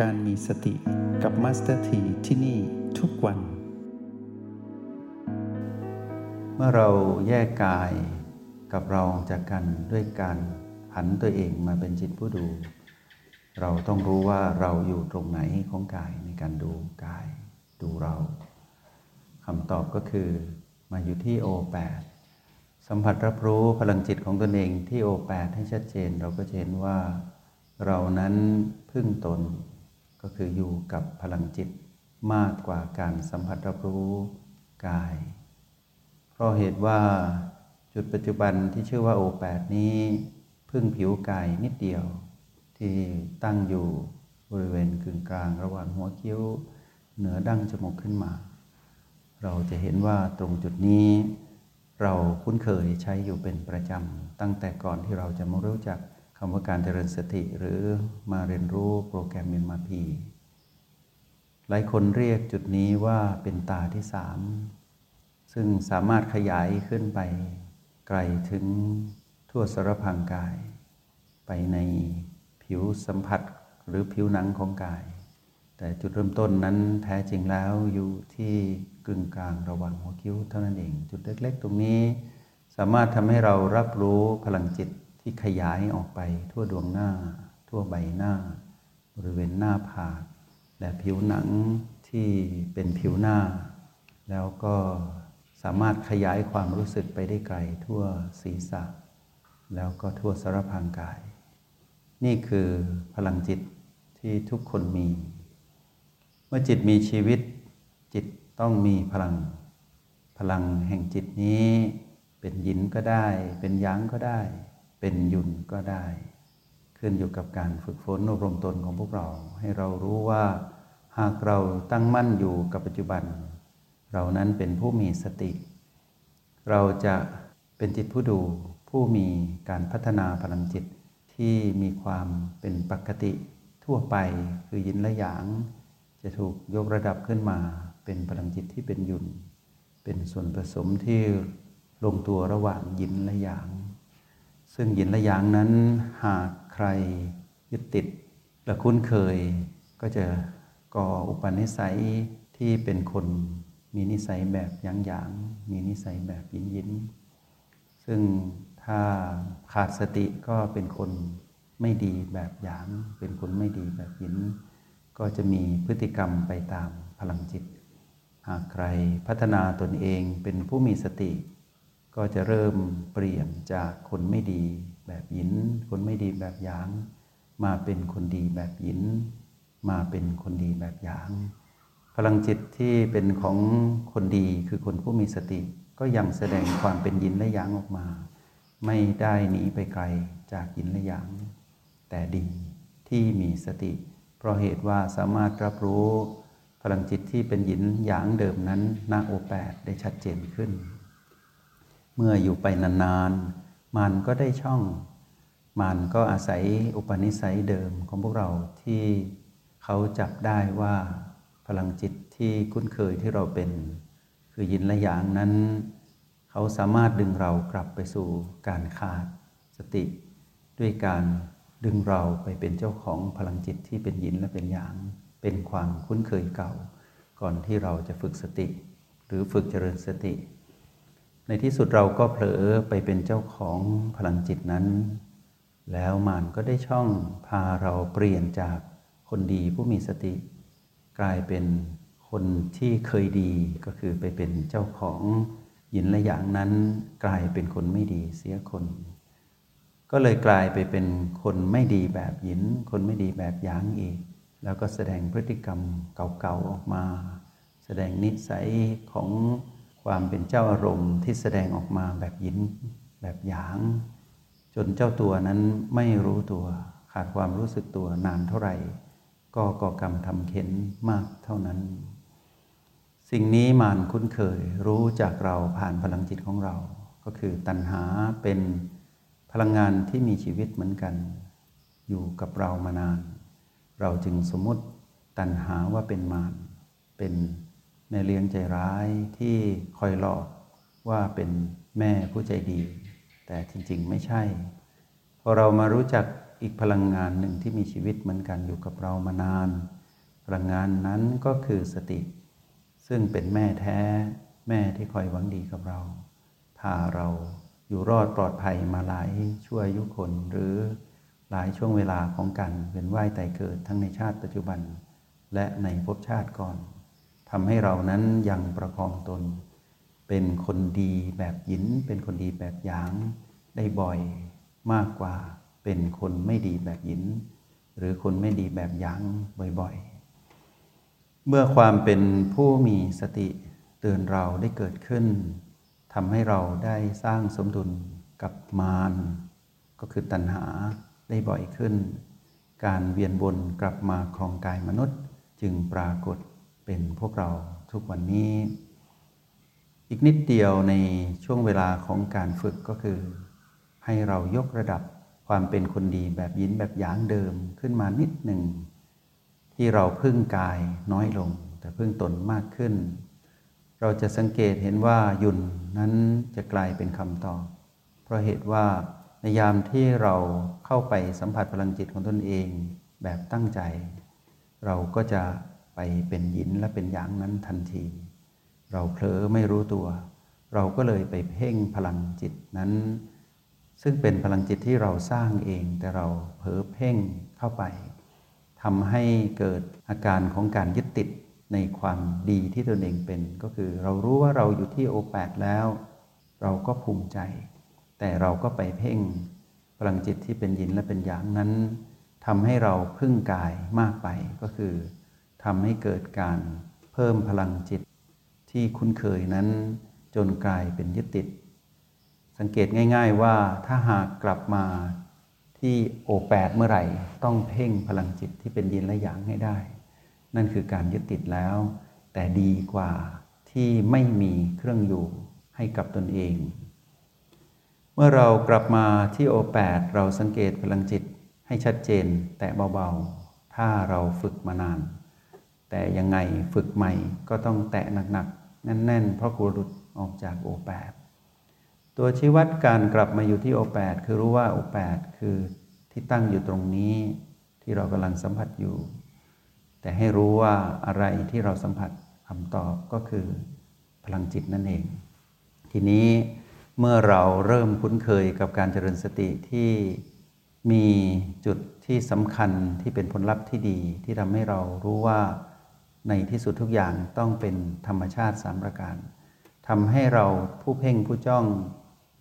การมีสติกับมาสเตอร์ทีที่นี่ทุกวัน เมื่อเราแยกกายกับเราจากกันด้วยการผันตัวเองมาเป็นจิตผู้ดู เราต้องรู้ว่าเราอยู่ตรงไหนของกายในการดูกาย ดูเราคำตอบก็คือมาอยู่ที่โอแปดสัมผัสรับรู้พลังจิตของตนเองที่โอแปดให้ชัดเจนเราก็จะเห็นว่า เรานั้นพึ่งตน ก็คืออยู่กับพลังจิตมากกว่าการสัมผัสรับรู้กาย เพราะเหตุว่าจุดปัจจุบันที่ชื่อว่าโอแปดนี้ พึ่งผิวกายนิดเดียว ที่ตั้งอยู่บริเวณกึ่งกลางระหว่างหัวคิ้ว เหนือดั้งจมูกขึ้นมา เราจะเห็นว่าตรงจุดนี้ เราคุ้นเคยใช้อยู่เป็นประจำตั้งแต่ก่อนที่เราจะมารู้จัก คำว่าการเจริญสติหรือมาเรียนรู้โปรแกรมเมนมาพีหลายคนเรียกจุดนี้ว่าเป็นตาที่สามซึ่งสามารถขยายขึ้นไปไกลถึงทั่วสารพังกาย ไปในผิวสัมผัสหรือผิวหนังของกาย แต่จุดเริ่มต้นนั้นแท้จริงแล้วอยู่ที่กึ่งกลางระหว่างหัวคิ้วเท่านั้นเอง จุดเล็กๆ ตรงนี้ สามารถทำให้เรารับรู้พลังจิต ที่ขยายออกไปทั่วดวงหน้า ทั่วใบหน้า บริเวณหน้าผากและผิวหนังที่เป็นผิวหน้า แล้วก็สามารถขยายความรู้สึกไปได้ไกลทั่วศีรษะ แล้วก็ทั่วสารพางกาย นี่คือพลังจิตที่ทุกคนมี เมื่อจิตมีชีวิต จิตต้องมีพลัง พลังแห่งจิตนี้ เป็นหยินก็ได้ เป็นยังก็ได้ เป็นยุนก็ได้ ขึ้นอยู่กับการฝึกฝนอบรมตนของพวกเรา ให้เรารู้ว่าหากเราตั้งมั่นอยู่กับปัจจุบัน เรานั้นเป็นผู้มีสติ เราจะเป็นจิตผู้ดูผู้มีการพัฒนาพลังจิตที่มีความเป็นปกติทั่วไปคือยินและหยาง จะถูกยกระดับขึ้นมา เป็นพลังจิตที่เป็นยุนเป็นส่วนผสมที่ลงตัวระหว่างยินและหยาง ซึ่งยินและหยางนั้นหากใครยึดติดและคุ้นเคย ก็จะก่ออุปนิสัยที่เป็นคนมีนิสัยแบบหยางหยางมีนิสัยแบบยินยินซึ่งถ้าขาดสติก็เป็นคนไม่ดีแบบหยาง เป็นคนไม่ดีแบบยินก็จะมีพฤติกรรมไปตามพลังจิต หากใครพัฒนาตนเองเป็นผู้มีสติ ก็จะเริ่มเปลี่ยนจากคนไม่ดีแบบยิน คนไม่ดีแบบหยาง มาเป็นคนดีแบบยิน มาเป็นคนดีแบบหยาง พลังจิตที่เป็นของคนดีคือคนผู้มีสติ ก็ยังแสดงความเป็นยินและหยางออกมา ไม่ได้หนีไปไกลจากยินและหยาง แต่ดีที่มีสติ เพราะเหตุว่าสามารถรับรู้พลังจิตที่เป็นหยินหยางเดิมนั้นหน้าโอแปดได้ชัดเจนขึ้น มื่ออยู่ไปนานๆ มันก็ได้ช่อง มันก็อาศัยอุปนิสัยเดิมของพวกเราที่เขาจับได้ว่าพลังจิตที่คุ้นเคยที่เราเป็น คือยินและหยางนั้น เขาสามารถดึงเรากลับไปสู่การขาดสติ ด้วยการดึงเราไปเป็นเจ้าของพลังจิตที่เป็นยินและเป็นหยาง เป็นความคุ้นเคยเก่า ก่อนที่เราจะฝึกสติ หรือฝึกเจริญสติ ในที่สุดเราก็เผลอไปเป็นเจ้าของพลังจิตนั้น แล้วมันก็ได้ช่องพาเราเปลี่ยนจากคนดีผู้มีสติ กลายเป็นคนที่เคยดีก็คือไปเป็นเจ้าของหยินและอย่างนั้นกลายเป็นคนไม่ดีเสียคน ก็เลยกลายไปเป็นคนไม่ดีแบบหยิน คนไม่ดีแบบหยางอีก แล้วก็แสดงพฤติกรรมเก่าๆออกมา แสดงนิสัยของ ความเป็นเจ้าอารมณ์ที่แสดงออกมาแบบยินแบบหยาง จนเจ้าตัวนั้นไม่รู้ตัว ขาดความรู้สึกตัวนานเท่าไหร่ ก็ก่อกรรมทำเข็นมากเท่านั้น สิ่งนี้มานคุ้นเคยรู้จากเราผ่านพลังจิตของเรา ก็คือตัณหาเป็นพลังงานที่มีชีวิตเหมือนกัน อยู่กับเรามานาน เราจึงสมมติตัณหาว่าเป็นมารเป็น แม่เลี้ยงใจร้ายที่คอยหลอกว่าเป็นแม่ผู้ใจดี แต่จริงๆไม่ใช่ พอเรามารู้จักอีกพลังงานหนึ่งที่มีชีวิตเหมือนกันอยู่กับเรามานาน พลังงานนั้นก็คือสติ ซึ่งเป็นแม่แท้ แม่ที่คอยหวังดีกับเราพาเราอยู่รอดปลอดภัยมาหลายชั่วอายุคนหรือหลายช่วงเวลาของการเวียนว่ายตายเกิดทั้งในชาติปัจจุบัน และในภพชาติก่อน ทำให้เรานั้นยังประคองตน เป็นคนดีแบบหยิน เป็นคนดีแบบหยาง ได้บ่อยมากกว่าเป็นคนไม่ดีแบบหยิน หรือคนไม่ดีแบบหยางบ่อยๆ เมื่อความเป็นผู้มีสติเตือนเราได้เกิดขึ้นทำให้เราได้สร้างสมดุลกับมารก็คือตัณหาได้บ่อยขึ้น การเวียนวนกลับมาครองกายมนุษย์จึงปรากฏ เป็นพวกเราทุกวันนี้ อีกนิดเดียวในช่วงเวลาของการฝึกก็คือ ให้เรายกระดับความเป็นคนดีแบบยินแบบหยางเดิมขึ้นมานิดหนึ่ง ที่เราพึ่งกายน้อยลง แต่พึ่งตนมากขึ้น เราจะสังเกตเห็นว่ายุนนั้นจะกลายเป็นคำตอบ เพราะเหตุว่าในยามที่เราเข้าไปสัมผัสพลังจิตของตนเองแบบตั้งใจ เราก็จะ เป็นหยินและเป็นหยางนั้นทันที เราเผลอไม่รู้ตัว เราก็เลยไปเพ่งพลังจิตนั้น ซึ่งเป็นพลังจิตที่เราสร้างเอง แต่เราเผลอเพ่งเข้าไปทำให้เกิดอาการของการยึดติดในความดีที่ตนเองเป็น ก็คือเรารู้ว่าเราอยู่ที่โอแปดแล้ว เราก็ภูมิใจ แต่เราก็ไปเพ่งพลังจิตที่เป็นยินและเป็นหยางนั้นทำให้เราพึ่งกายมากไปก็คือ ทำให้เกิดการเพิ่มพลังจิต ที่คุ้นเคยนั้นจนกลายเป็นยึดติด สังเกตง่าย ๆว่าถ้าหากกลับมาที่โอแปดเมื่อไหร่ ต้องเพ่งพลังจิตที่เป็นยินและหยางให้ได้ นั่นคือการยึดติดแล้ว แต่ดีกว่าที่ไม่มีเครื่องอยู่ให้กับตนเอง เมื่อเรากลับมาที่โอแปดเราสังเกตพลังจิตให้ชัดเจนแต่เบาๆ ถ้าเราฝึกมานาน แต่ยังไงฝึกใหม่ก็ต้องแตะหนักๆ แน่นๆ เพราะกลัวหลุดออกจากโอแปดตัวชี้วัดการกลับมาอยู่ที่โอแปดคือรู้ว่าโอแปดคือที่ตั้งอยู่ตรงนี้ที่เรากำลังสัมผัสอยู่ แต่ให้รู้ว่าอะไรที่เราสัมผัสคำตอบก็คือพลังจิตนั่นเอง ทีนี้เมื่อเราเริ่มคุ้นเคยกับการเจริญสติที่มีจุดที่สำคัญที่เป็นผลลัพธ์ที่ดีที่ทำให้เรารู้ว่า ในที่สุดทุกอย่างต้องเป็นธรรมชาติสามประการทำให้เราผู้เพ่งผู้จ้อง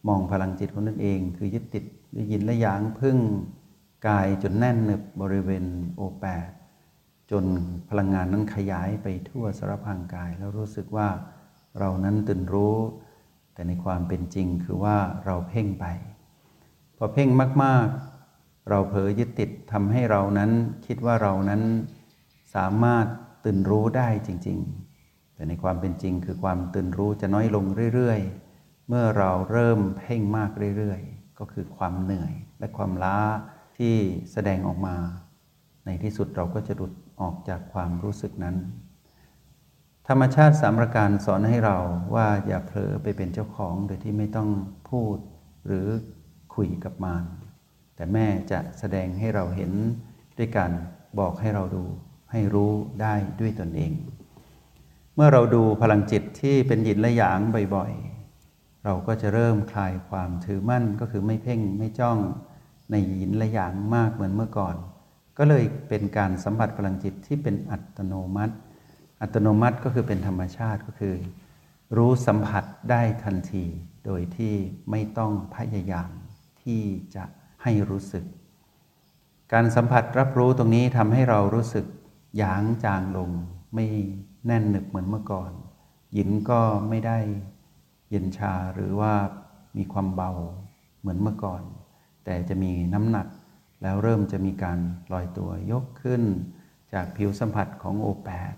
มองพลังจิตของตนเอง คือยึดติดได้ยินและยางพึ่งกายจนแน่นหนึบบริเวณโอแปดจนพลังงานนั้นขยายไปทั่วสารพังกาย แล้วรู้สึกว่าเรานั้นตื่นรู้ แต่ในความเป็นจริงคือว่าเราเพ่งไป พอเพ่งมาก ๆ เราเผลอยึดติดทำให้เรานั้นคิดว่าเรานั้นสามารถ ตื่นรู้ได้จริง ๆ แต่ในความเป็นจริงคือความตื่นรู้จะน้อยลงเรื่อย ๆ เมื่อเราเริ่มเพ่งมากเรื่อย ๆ ก็คือความเหนื่อยและความล้าที่แสดงออกมา ในที่สุดเราก็จะหลุดออกจากความรู้สึกนั้น ธรรมชาติสามประการสอนให้เราว่าอย่าเผลอไปเป็นเจ้าของโดยที่ไม่ต้องพูดหรือคุยกับมารแต่แม่จะแสดงให้เราเห็นด้วยการบอกให้เราดู ให้รู้ได้ด้วยตนเอง เมื่อเราดูพลังจิตที่เป็นหยินและหยางบ่อยๆ เราก็จะเริ่มคลายความถือมั่นก็คือไม่เพ่งไม่จ้องในหยินและหยางมากเหมือนเมื่อก่อน ก็เลยเป็นการสัมผัสพลังจิตที่เป็นอัตโนมัติ อัตโนมัติก็คือเป็นธรรมชาติก็คือ รู้สัมผัสได้ทันที โดยที่ไม่ต้องพยายามที่จะให้รู้สึก การสัมผัสรับรู้ตรงนี้ทำให้เรารู้สึก หยางจางลงไม่แน่นหนึบเหมือนเมื่อก่อน หยินก็ไม่ได้เย็นชาหรือว่ามีความเบาเหมือนเมื่อก่อน แต่จะมีน้ำหนักแล้วเริ่มจะมีการลอยตัวยกขึ้น จากผิวสัมผัสของโอแปด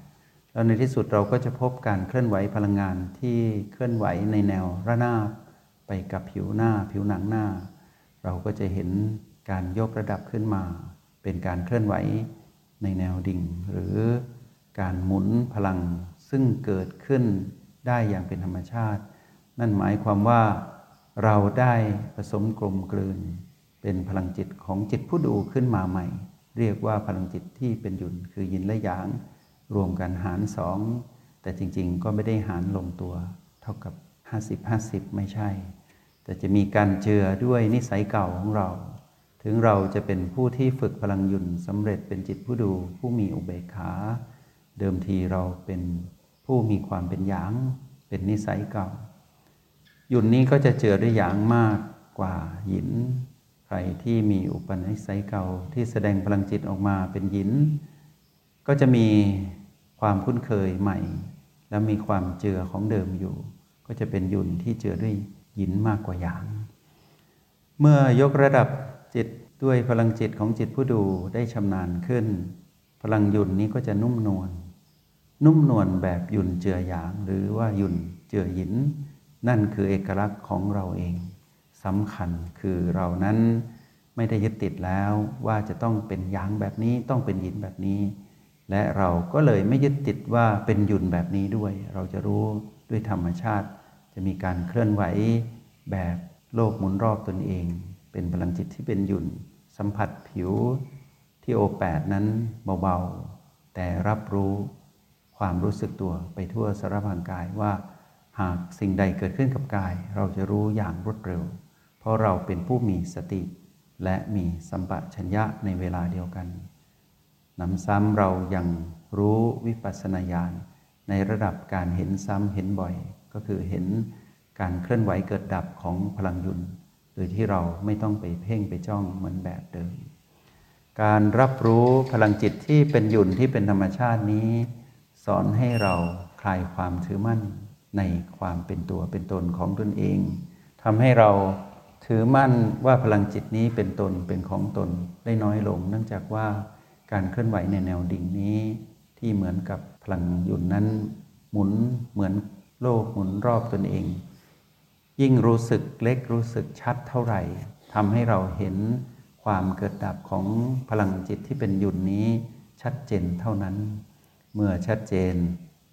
แล้วในที่สุดเราก็จะพบการเคลื่อนไหวพลังงานที่เคลื่อนไหวในแนวระนาบไปกับผิวหน้าผิวหนังหน้า เราก็จะเห็นการยกระดับขึ้นมา เป็นการเคลื่อนไหว ในแนวดิ่ง หรือการหมุนพลังซึ่งเกิดขึ้นได้อย่างเป็นธรรมชาติ นั่นหมายความว่าเราได้ผสมกลมกลืน เป็นพลังจิตของจิตผู้ดูขึ้นมาใหม่ เรียกว่าพลังจิตที่เป็นหยุนคือยินและหยาง รวมกันหารสองแต่จริงๆ ก็ไม่ได้หารลงตัวเท่ากับ 50-50 ไม่ใช่ แต่จะมีการเจือด้วยนิสัยเก่าของเรา ถึงเราจะเป็นผู้ที่ฝึกพลังยุนสำเร็จเป็นจิตผู้ดูผู้มีอุเบกขา เดิมทีเราเป็นผู้มีความเป็นหยาง เป็นนิสัยเก่า ยุนนี้ก็จะเจือด้วยหยางมากกว่าหยิน ใครที่มีอุปนิสัยเก่าที่แสดงพลังจิตออกมาเป็นหยิน ก็จะมีความคุ้นเคยใหม่ และมีความเจือของเดิมอยู่ ก็จะเป็นยุนที่เจือด้วยหยินมากกว่าหยาง เมื่อยกระดับ จิตด้วยพลังจิตของจิตผู้ดูได้ชำนาญขึ้น พลังหยุนนี้ก็จะนุ่มนวลนุ่มนวลแบบหยุนเจือหยาง หรือว่าหยุนเจือหยิน นั่นคือเอกลักษณ์ของเราเองสำคัญคือเรานั้นไม่ได้ยึดติดแล้วว่าจะต้องเป็นหยางแบบนี้ต้องเป็นหยินแบบนี้ และเราก็เลยไม่ยึดติดว่าเป็นหยุนแบบนี้ด้วย เราจะรู้ด้วยธรรมชาติ จะมีการเคลื่อนไหวแบบโลกหมุนรอบตนเอง เป็นพลังจิตที่เป็นหยุ่น สัมผัสผิวที่โอแปดนั้นเบาๆ แต่รับรู้ความรู้สึกตัวไปทั่วสารพางกายว่าหากสิ่งใดเกิดขึ้นกับกาย เราจะรู้อย่างรวดเร็ว เพราะเราเป็นผู้มีสติ และมีสัมปชัญญะในเวลาเดียวกันนำซ้ำเรายังรู้วิปัสสนาญาณในระดับการเห็นซ้ำเห็นบ่อย ก็คือเห็นการเคลื่อนไหวเกิดดับของพลังยุน โดยที่เราไม่ต้องไปเพ่งไปจ้องเหมือนแบบเดิม การรับรู้พลังจิตที่เป็นหยุนที่เป็นธรรมชาตินี้ สอนให้เราคลายความถือมั่นในความเป็นตัวเป็นตนของตนเองทำให้เราถือมั่นว่าพลังจิตนี้เป็นตนเป็นของตนได้น้อยลง เนื่องจากว่าการเคลื่อนไหวในแนวดิ่งนี้ ที่เหมือนกับพลังหยุนนั้น หมุนเหมือนโลกหมุนรอบตนเอง ยิ่งรู้สึกเล็กรู้สึกชัดเท่าไหร่ทำให้เราเห็นความเกิดดับของพลังจิตที่เป็นยุนนี้ชัดเจนเท่านั้น เมื่อชัดเจน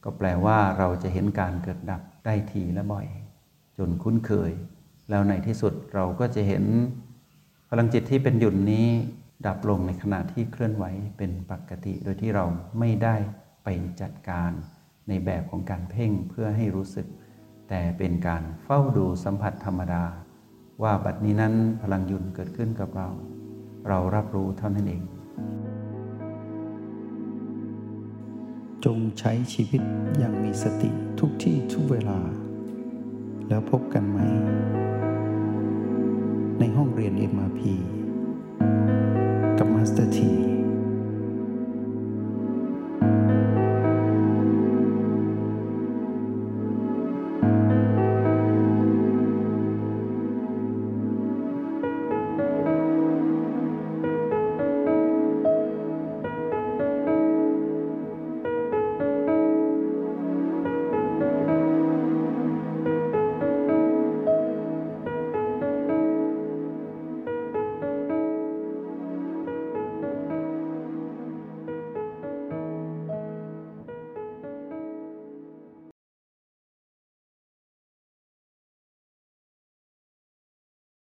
ก็แปลว่าเราจะเห็นการเกิดดับได้ทีและบ่อย จนคุ้นเคย แล้วในที่สุดเราก็จะเห็น พลังจิตที่เป็นหยุ่นนี้ดับลงในขณะที่เคลื่อนไหวเป็นปกติ โดยที่เราไม่ได้ไปจัดการในแบบของการเพ่งเพื่อให้รู้สึก แต่เป็นการเฝ้าดูสัมผัสธรรมดา ว่าบัดนี้นั้นพลังยุนเกิดขึ้นกับเรา เรารับรู้เท่านั้นเอง จงใช้ชีวิตอย่างมีสติทุกที่ทุกเวลา แล้วพบกันไหม ในห้องเรียน MRP กับมาสเตอร์ที